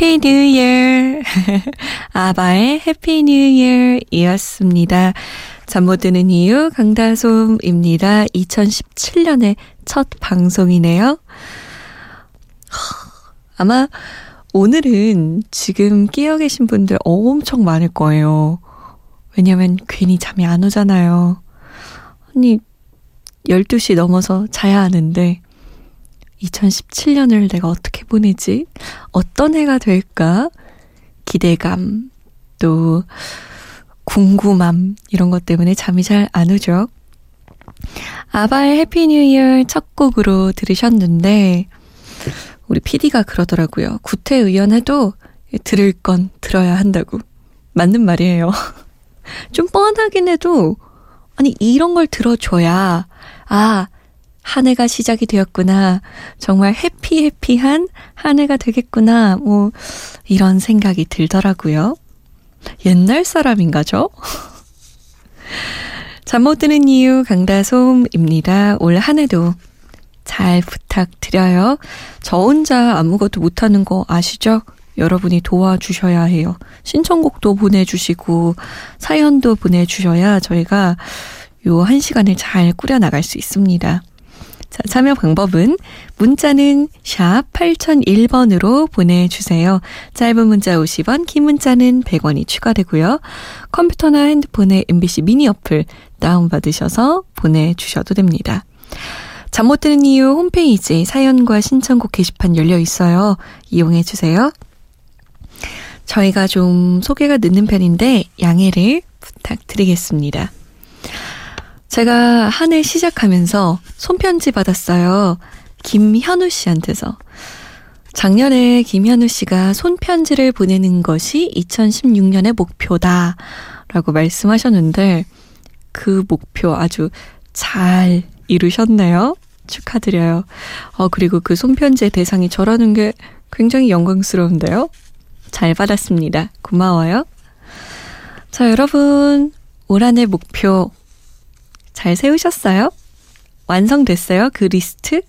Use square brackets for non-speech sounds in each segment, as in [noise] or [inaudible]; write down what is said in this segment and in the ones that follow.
Happy New Year 아바의 Happy New Year 이었습니다. 잠 못 드는 이유 강다솜입니다. 2017년의 첫 방송이네요. [sighs] 아마 오늘은 지금 깨어 계신 분들 엄청 많을 거예요. 왜냐면 괜히 잠이 안 오잖아요. 아니 12시 넘어서 자야 하는데 2017년을 내가 어떻게 보내지? 어떤 해가 될까? 기대감, 또 궁금함, 이런 것 때문에 잠이 잘 안 오죠. 아바의 Happy New Year 첫 곡으로 들으셨는데, 우리 PD가 그러더라고요. 구태의연해도 들을 건 들어야 한다고. 맞는 말이에요. [laughs] 좀 뻔하긴 해도, 아니, 이런 걸 들어줘야, 아, 한 해가 시작이 되었구나. 정말 해피해피한 한 해가 되겠구나. 뭐, 이런 생각이 들더라고요. 옛날 사람인가 죠? [laughs] 잠 못 드는 이유 강다솜입니다. 올 한 해도 잘 부탁드려요. 저 혼자 아무것도 못하는 거 아시죠? 여러분이 도와주셔야 해요. 신청곡도 보내주시고, 사연도 보내주셔야 저희가 요 한 시간을 잘 꾸려나갈 수 있습니다. 자, 참여 방법은 문자는 샵 8001번으로 보내주세요. 짧은 문자 50원, 긴 문자는 100원이 추가되고요. 컴퓨터나 핸드폰에 MBC 미니 어플 다운받으셔서 보내주셔도 됩니다. 잠 못 드는 이유 홈페이지 사연과 신청곡 게시판 열려 있어요. 이용해 주세요. 저희가 좀 소개가 늦는 편인데 양해를 부탁드리겠습니다. 제가 한 해 시작하면서 손편지 받았어요. 김현우 씨한테서. 작년에 김현우 씨가 손편지를 보내는 것이 2016년의 목표다. 라고 말씀하셨는데, 그 목표 아주 잘 이루셨네요. 축하드려요. 어, 그리고 그 손편지의 대상이 저라는 게 굉장히 영광스러운데요. 잘 받았습니다. 고마워요. 자, 여러분, 올한해 목표 잘 세우셨어요? 완성됐어요? 그 리스트?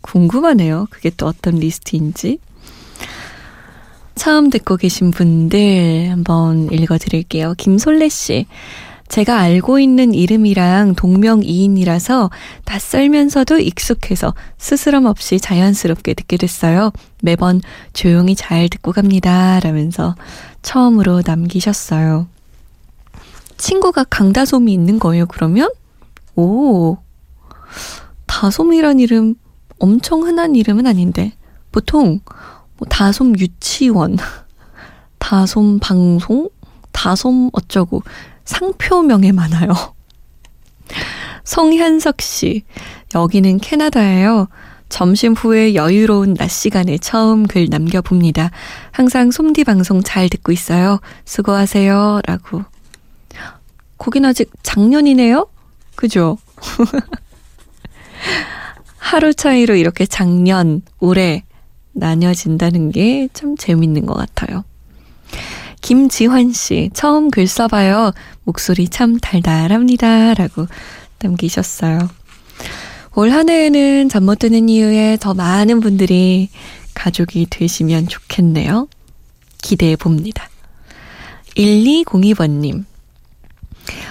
궁금하네요. 그게 또 어떤 리스트인지. 처음 듣고 계신 분들 한번 읽어드릴게요. 김솔래 씨. 제가 알고 있는 이름이랑 동명이인이라서 낯설면서도 익숙해서 스스럼 없이 자연스럽게 듣게 됐어요. 매번 조용히 잘 듣고 갑니다. 라면서 처음으로 남기셨어요. 친구가 강다솜이 있는 거예요, 그러면? 오, 다솜이란 이름 엄청 흔한 이름은 아닌데 보통 뭐 다솜 유치원, [laughs] 다솜 방송, 다솜 어쩌고 상표명에 많아요. [laughs] 성현석 씨, 여기는 캐나다예요. 점심 후에 여유로운 낮 시간에 처음 글 남겨봅니다. 항상 솜디 방송 잘 듣고 있어요. 수고하세요. 라고. 거긴 아직 작년이네요? 그죠? [laughs] 하루 차이로 이렇게 작년, 올해 나뉘어진다는 게 참 재밌는 것 같아요. 김지환 씨, 처음 글 써봐요. 목소리 참 달달합니다. 라고 남기셨어요. 올 한 해에는 잠 못 드는 이유에 더 많은 분들이 가족이 되시면 좋겠네요. 기대해 봅니다. 1202번님,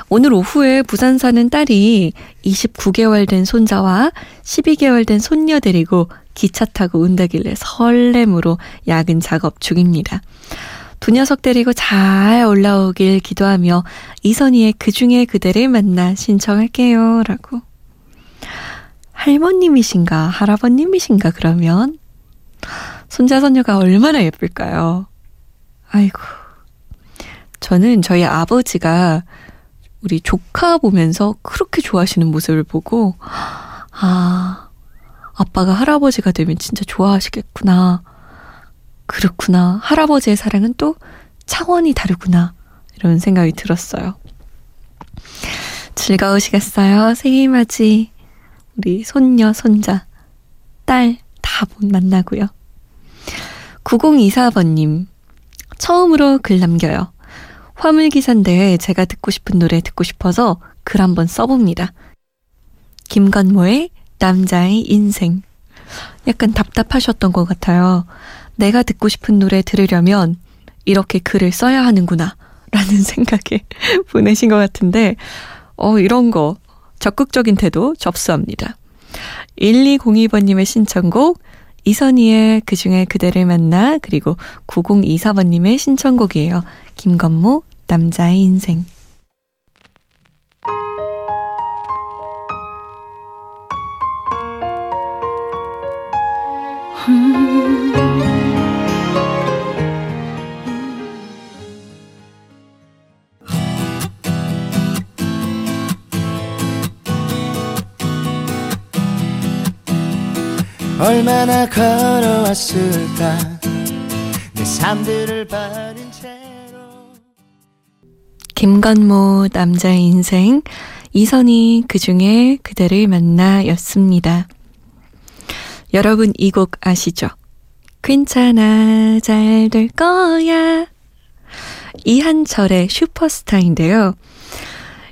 오늘 오후에 부산 사는 딸이 29개월 된 손자와 12개월 된 손녀 데리고 기차 타고 온다길래 설렘으로 야근 작업 중입니다. 두 녀석 데리고 잘 올라오길 기도하며 이선희의 그 중에 그대를 만나 신청할게요. 라고. 할머님이신가, 할아버님이신가, 그러면? 손자, 손녀가 얼마나 예쁠까요? 아이고. 저는 저희 아버지가 우리 조카 보면서 그렇게 좋아하시는 모습을 보고, 아, 아빠가 할아버지가 되면 진짜 좋아하시겠구나. 그렇구나. 할아버지의 사랑은 또 차원이 다르구나. 이런 생각이 들었어요. 즐거우시겠어요? 생일 맞이. 우리 손녀, 손자, 딸 다 만나고요. 9024번님. 처음으로 글 남겨요. 화물기사인데 제가 듣고 싶은 노래 듣고 싶어서 글 한번 써봅니다. 김건모의 남자의 인생. 약간 답답하셨던 것 같아요. 내가 듣고 싶은 노래 들으려면 이렇게 글을 써야 하는구나. 라는 [laughs] 생각에 보내신 것 같은데, 어, 이런 거 적극적인 태도 접수합니다. 1202번님의 신청곡, 이선희의 그중에 그대를 만나, 그리고 9024번님의 신청곡이에요. 김건모, 남자의 인생. 얼마나 걸어왔을까 내 삶들을 채로 김건모 남자의 인생 이선희 그중에 그대를 만나 였습니다. 여러분 이 곡 아시죠? 괜찮아 잘 될 거야 이한철의 슈퍼스타인데요.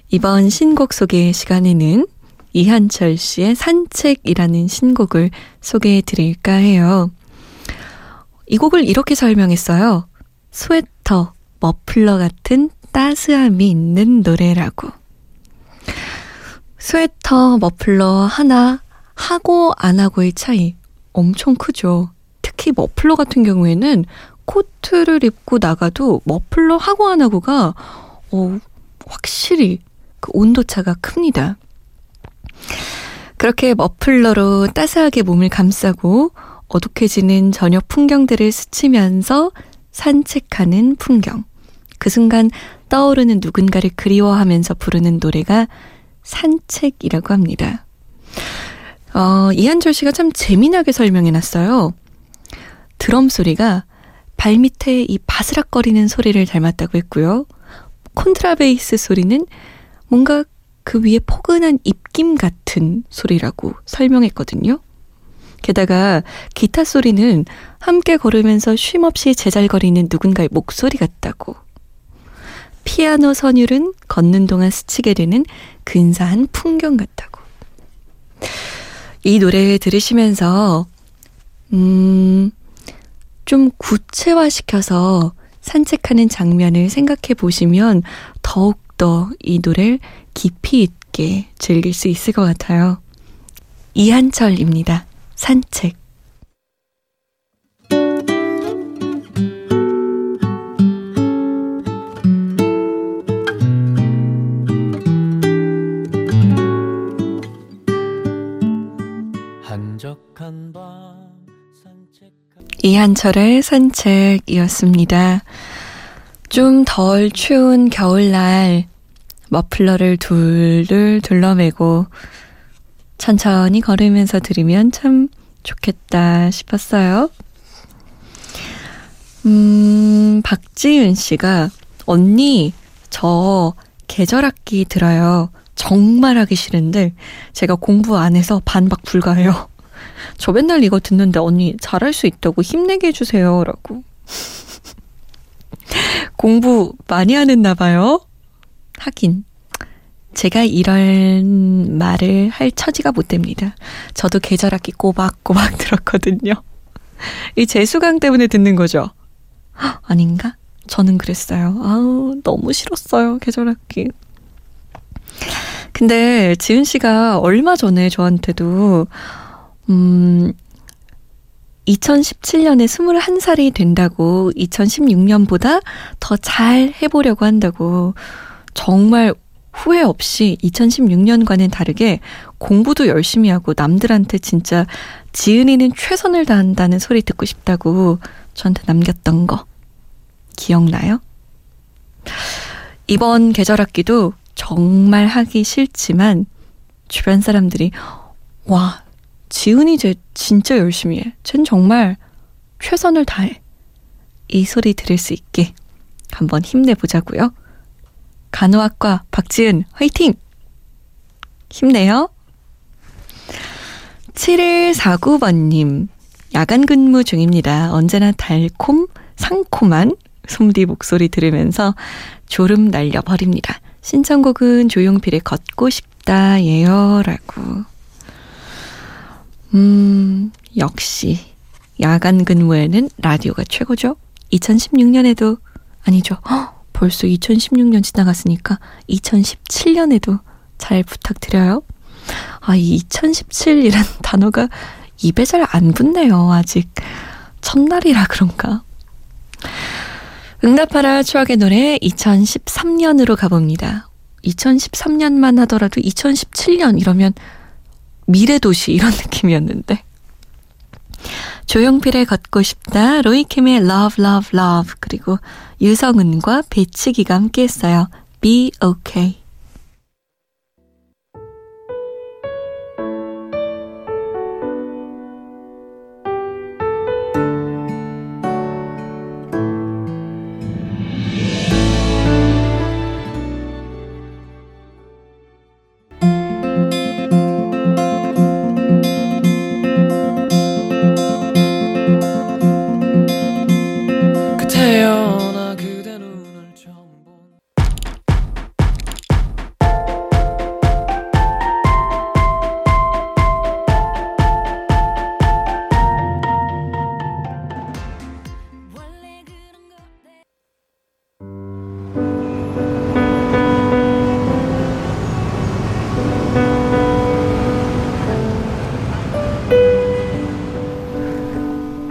이번 신곡 소개 시간에는 이한철 씨의 산책이라는 신곡을 소개해 드릴까 해요. 이 곡을 이렇게 설명했어요. 스웨터, 머플러 같은 따스함이 있는 노래라고. 스웨터, 머플러 하나 하고 안 하고의 차이 엄청 크죠. 특히 머플러 같은 경우에는 코트를 입고 나가도 머플러 하고 안 하고가 어, 확실히 그 온도차가 큽니다. 그렇게 머플러로 따스하게 몸을 감싸고 어둑해지는 저녁 풍경들을 스치면서 산책하는 풍경. 그 순간 떠오르는 누군가를 그리워하면서 부르는 노래가 산책이라고 합니다. 어, 이한철 씨가 참 재미나게 설명해 놨어요. 드럼 소리가 발 밑에 이 바스락거리는 소리를 닮았다고 했고요. 콘트라베이스 소리는 뭔가 그 위에 포근한 입김 같은 소리라고 설명했거든요. 게다가 기타 소리는 함께 걸으면서 쉼없이 제잘거리는 누군가의 목소리 같다고. 피아노 선율은 걷는 동안 스치게 되는 근사한 풍경 같다고. 이 노래 들으시면서, 음, 좀 구체화시켜서 산책하는 장면을 생각해 보시면 더욱더 이 노래를 깊이 있게 즐길 수 있을 것 같아요. 이한철입니다. 산책. 이한철의 산책이었습니다. 좀 덜 추운 겨울날 머플러를 둘둘 둘러매고 천천히 걸으면서 들으면 참 좋겠다 싶었어요. 음, 박지윤 씨가 언니 저 계절학기 들어요. 정말 하기 싫은데 제가 공부 안 해서 반박 불가해요. 저 맨날 이거 듣는데 언니 잘할 수 있다고 힘내게 해주세요. 라고. [laughs] 공부 많이 하는나 봐요. 하긴. 제가 이런 말을 할 처지가 못 됩니다. 저도 계절학기 꼬박꼬박 [laughs] 들었거든요. 이 재수강 때문에 듣는 거죠. [gasps] 아닌가? 저는 그랬어요. 아우, 너무 싫었어요, 계절학기. 근데 지은 씨가 얼마 전에 저한테도, 음, 2017년에 21살이 된다고 2016년보다 더 잘 해보려고 한다고 정말 후회 없이 2016년과는 다르게 공부도 열심히 하고 남들한테 진짜 지은이는 최선을 다한다는 소리 듣고 싶다고 저한테 남겼던 거 기억나요? 이번 계절 학기도 정말 하기 싫지만 주변 사람들이 와 지은이 쟤 진짜 열심히 해. 쟨 정말 최선을 다해. 이 소리 들을 수 있게 한번 힘내보자고요. 간호학과 박지은 화이팅! 힘내요. 7149번님, 야간 근무 중입니다. 언제나 달콤, 상콤한 솜디 목소리 들으면서 졸음 날려버립니다. 신청곡은 조용필의 걷고 싶다, 예요. 라고. 음, 역시, 야간 근무에는 라디오가 최고죠. 2016년에도, 아니죠. 허, 벌써 2016년 지나갔으니까 2017년에도 잘 부탁드려요. 아, 이 2017이란 [laughs] 단어가 입에 잘 안 붙네요. 아직 첫날이라 그런가. 응답하라 추억의 노래 2013년으로 가봅니다. 2013년만 하더라도 2017년 이러면 미래도시 이런 [laughs] 느낌이었는데. 조용필의 걷고 싶다, 로이킴의 Love Love Love, 그리고 유성은과 배치기가 함께 했어요. Be Okay.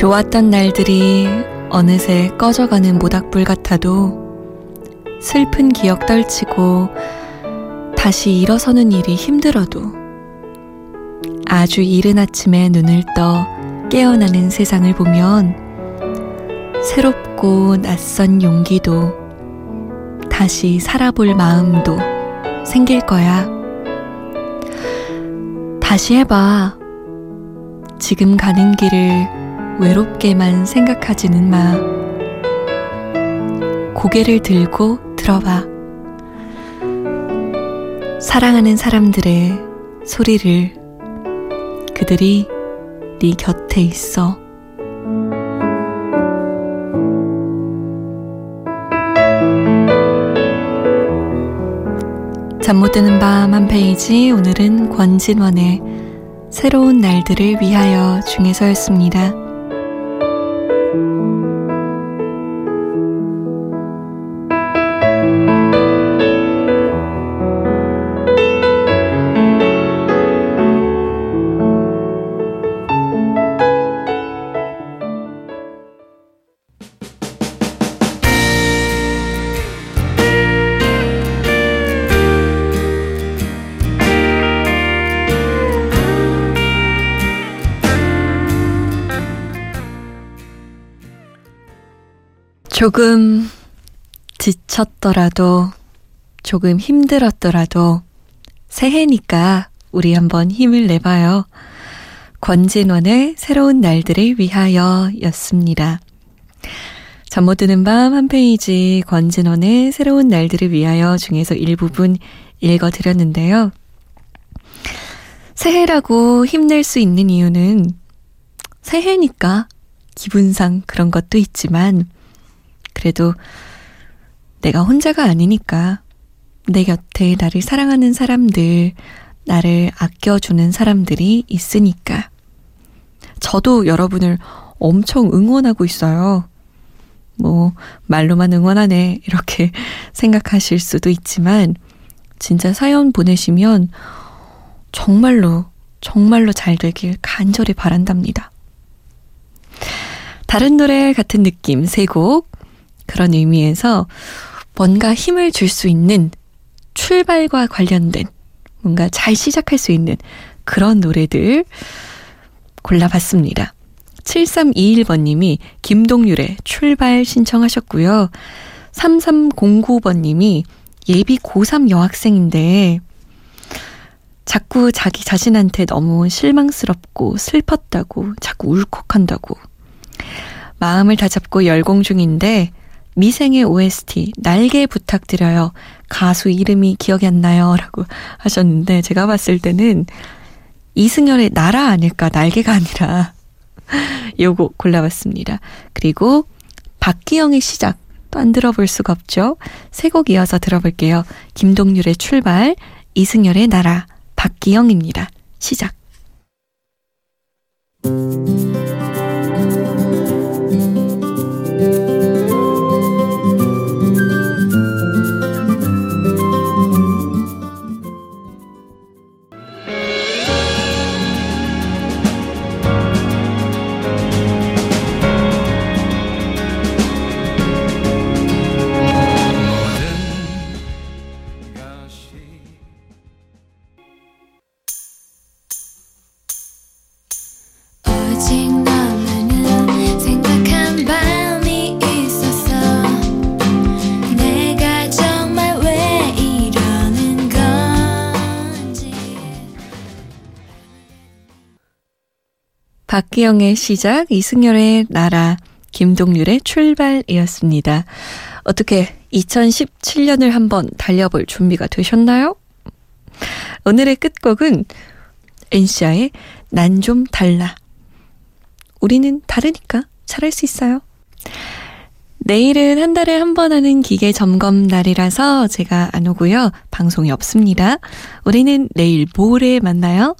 좋았던 날들이 어느새 꺼져가는 모닥불 같아도 슬픈 기억 떨치고 다시 일어서는 일이 힘들어도 아주 이른 아침에 눈을 떠 깨어나는 세상을 보면 새롭고 낯선 용기도 다시 살아볼 마음도 생길 거야. 다시 해봐. 지금 가는 길을 외롭게만 생각하지는 마. 고개를 들고 들어봐. 사랑하는 사람들의 소리를 그들이 네 곁에 있어. 잠 못 드는 밤 한 페이지 오늘은 권진원의 새로운 날들을 위하여 중에서였습니다. 조금 지쳤더라도, 조금 힘들었더라도, 새해니까 우리 한번 힘을 내봐요. 권진원의 새로운 날들을 위하여 였습니다. 잠 못 드는 밤 한 페이지 권진원의 새로운 날들을 위하여 중에서 일부분 읽어드렸는데요. 새해라고 힘낼 수 있는 이유는 새해니까 기분상 그런 것도 있지만 그래도 내가 혼자가 아니니까. 내 곁에 나를 사랑하는 사람들, 나를 아껴주는 사람들이 있으니까. 저도 여러분을 엄청 응원하고 있어요. 뭐, 말로만 응원하네. 이렇게 [laughs] 생각하실 수도 있지만, 진짜 사연 보내시면 정말로, 정말로 잘 되길 간절히 바란답니다. 다른 노래 같은 느낌 세 곡. 그런 의미에서 뭔가 힘을 줄 수 있는 출발과 관련된 뭔가 잘 시작할 수 있는 그런 노래들 골라봤습니다. 7321번님이 김동률의 출발 신청하셨고요. 3309번님이 예비 고3 여학생인데 자꾸 자기 자신한테 너무 실망스럽고 슬펐다고 자꾸 울컥한다고 마음을 다잡고 열공 중인데 미생의 OST 날개 부탁드려요. 가수 이름이 기억이 안 나요. 라고 하셨는데 제가 봤을 때는 이승열의 나라 아닐까 날개가 아니라 [laughs] 요거 골라봤습니다. 그리고 박기영의 시작 또 안 들어볼 수가 없죠. 세 곡 이어서 들어볼게요. 김동률의 출발, 이승열의 나라, 박기영입니다. 시작. 박기영의 시작, 이승열의 나라, 김동률의 출발이었습니다. 어떻게 2017년을 한번 달려볼 준비가 되셨나요? 오늘의 끝곡은 엔시아의 난 좀 달라. 우리는 다르니까 잘할 수 있어요. 내일은 한 달에 한 번 하는 기계 점검 날이라서 제가 안 오고요. 방송이 없습니다. 우리는 내일 모레 만나요.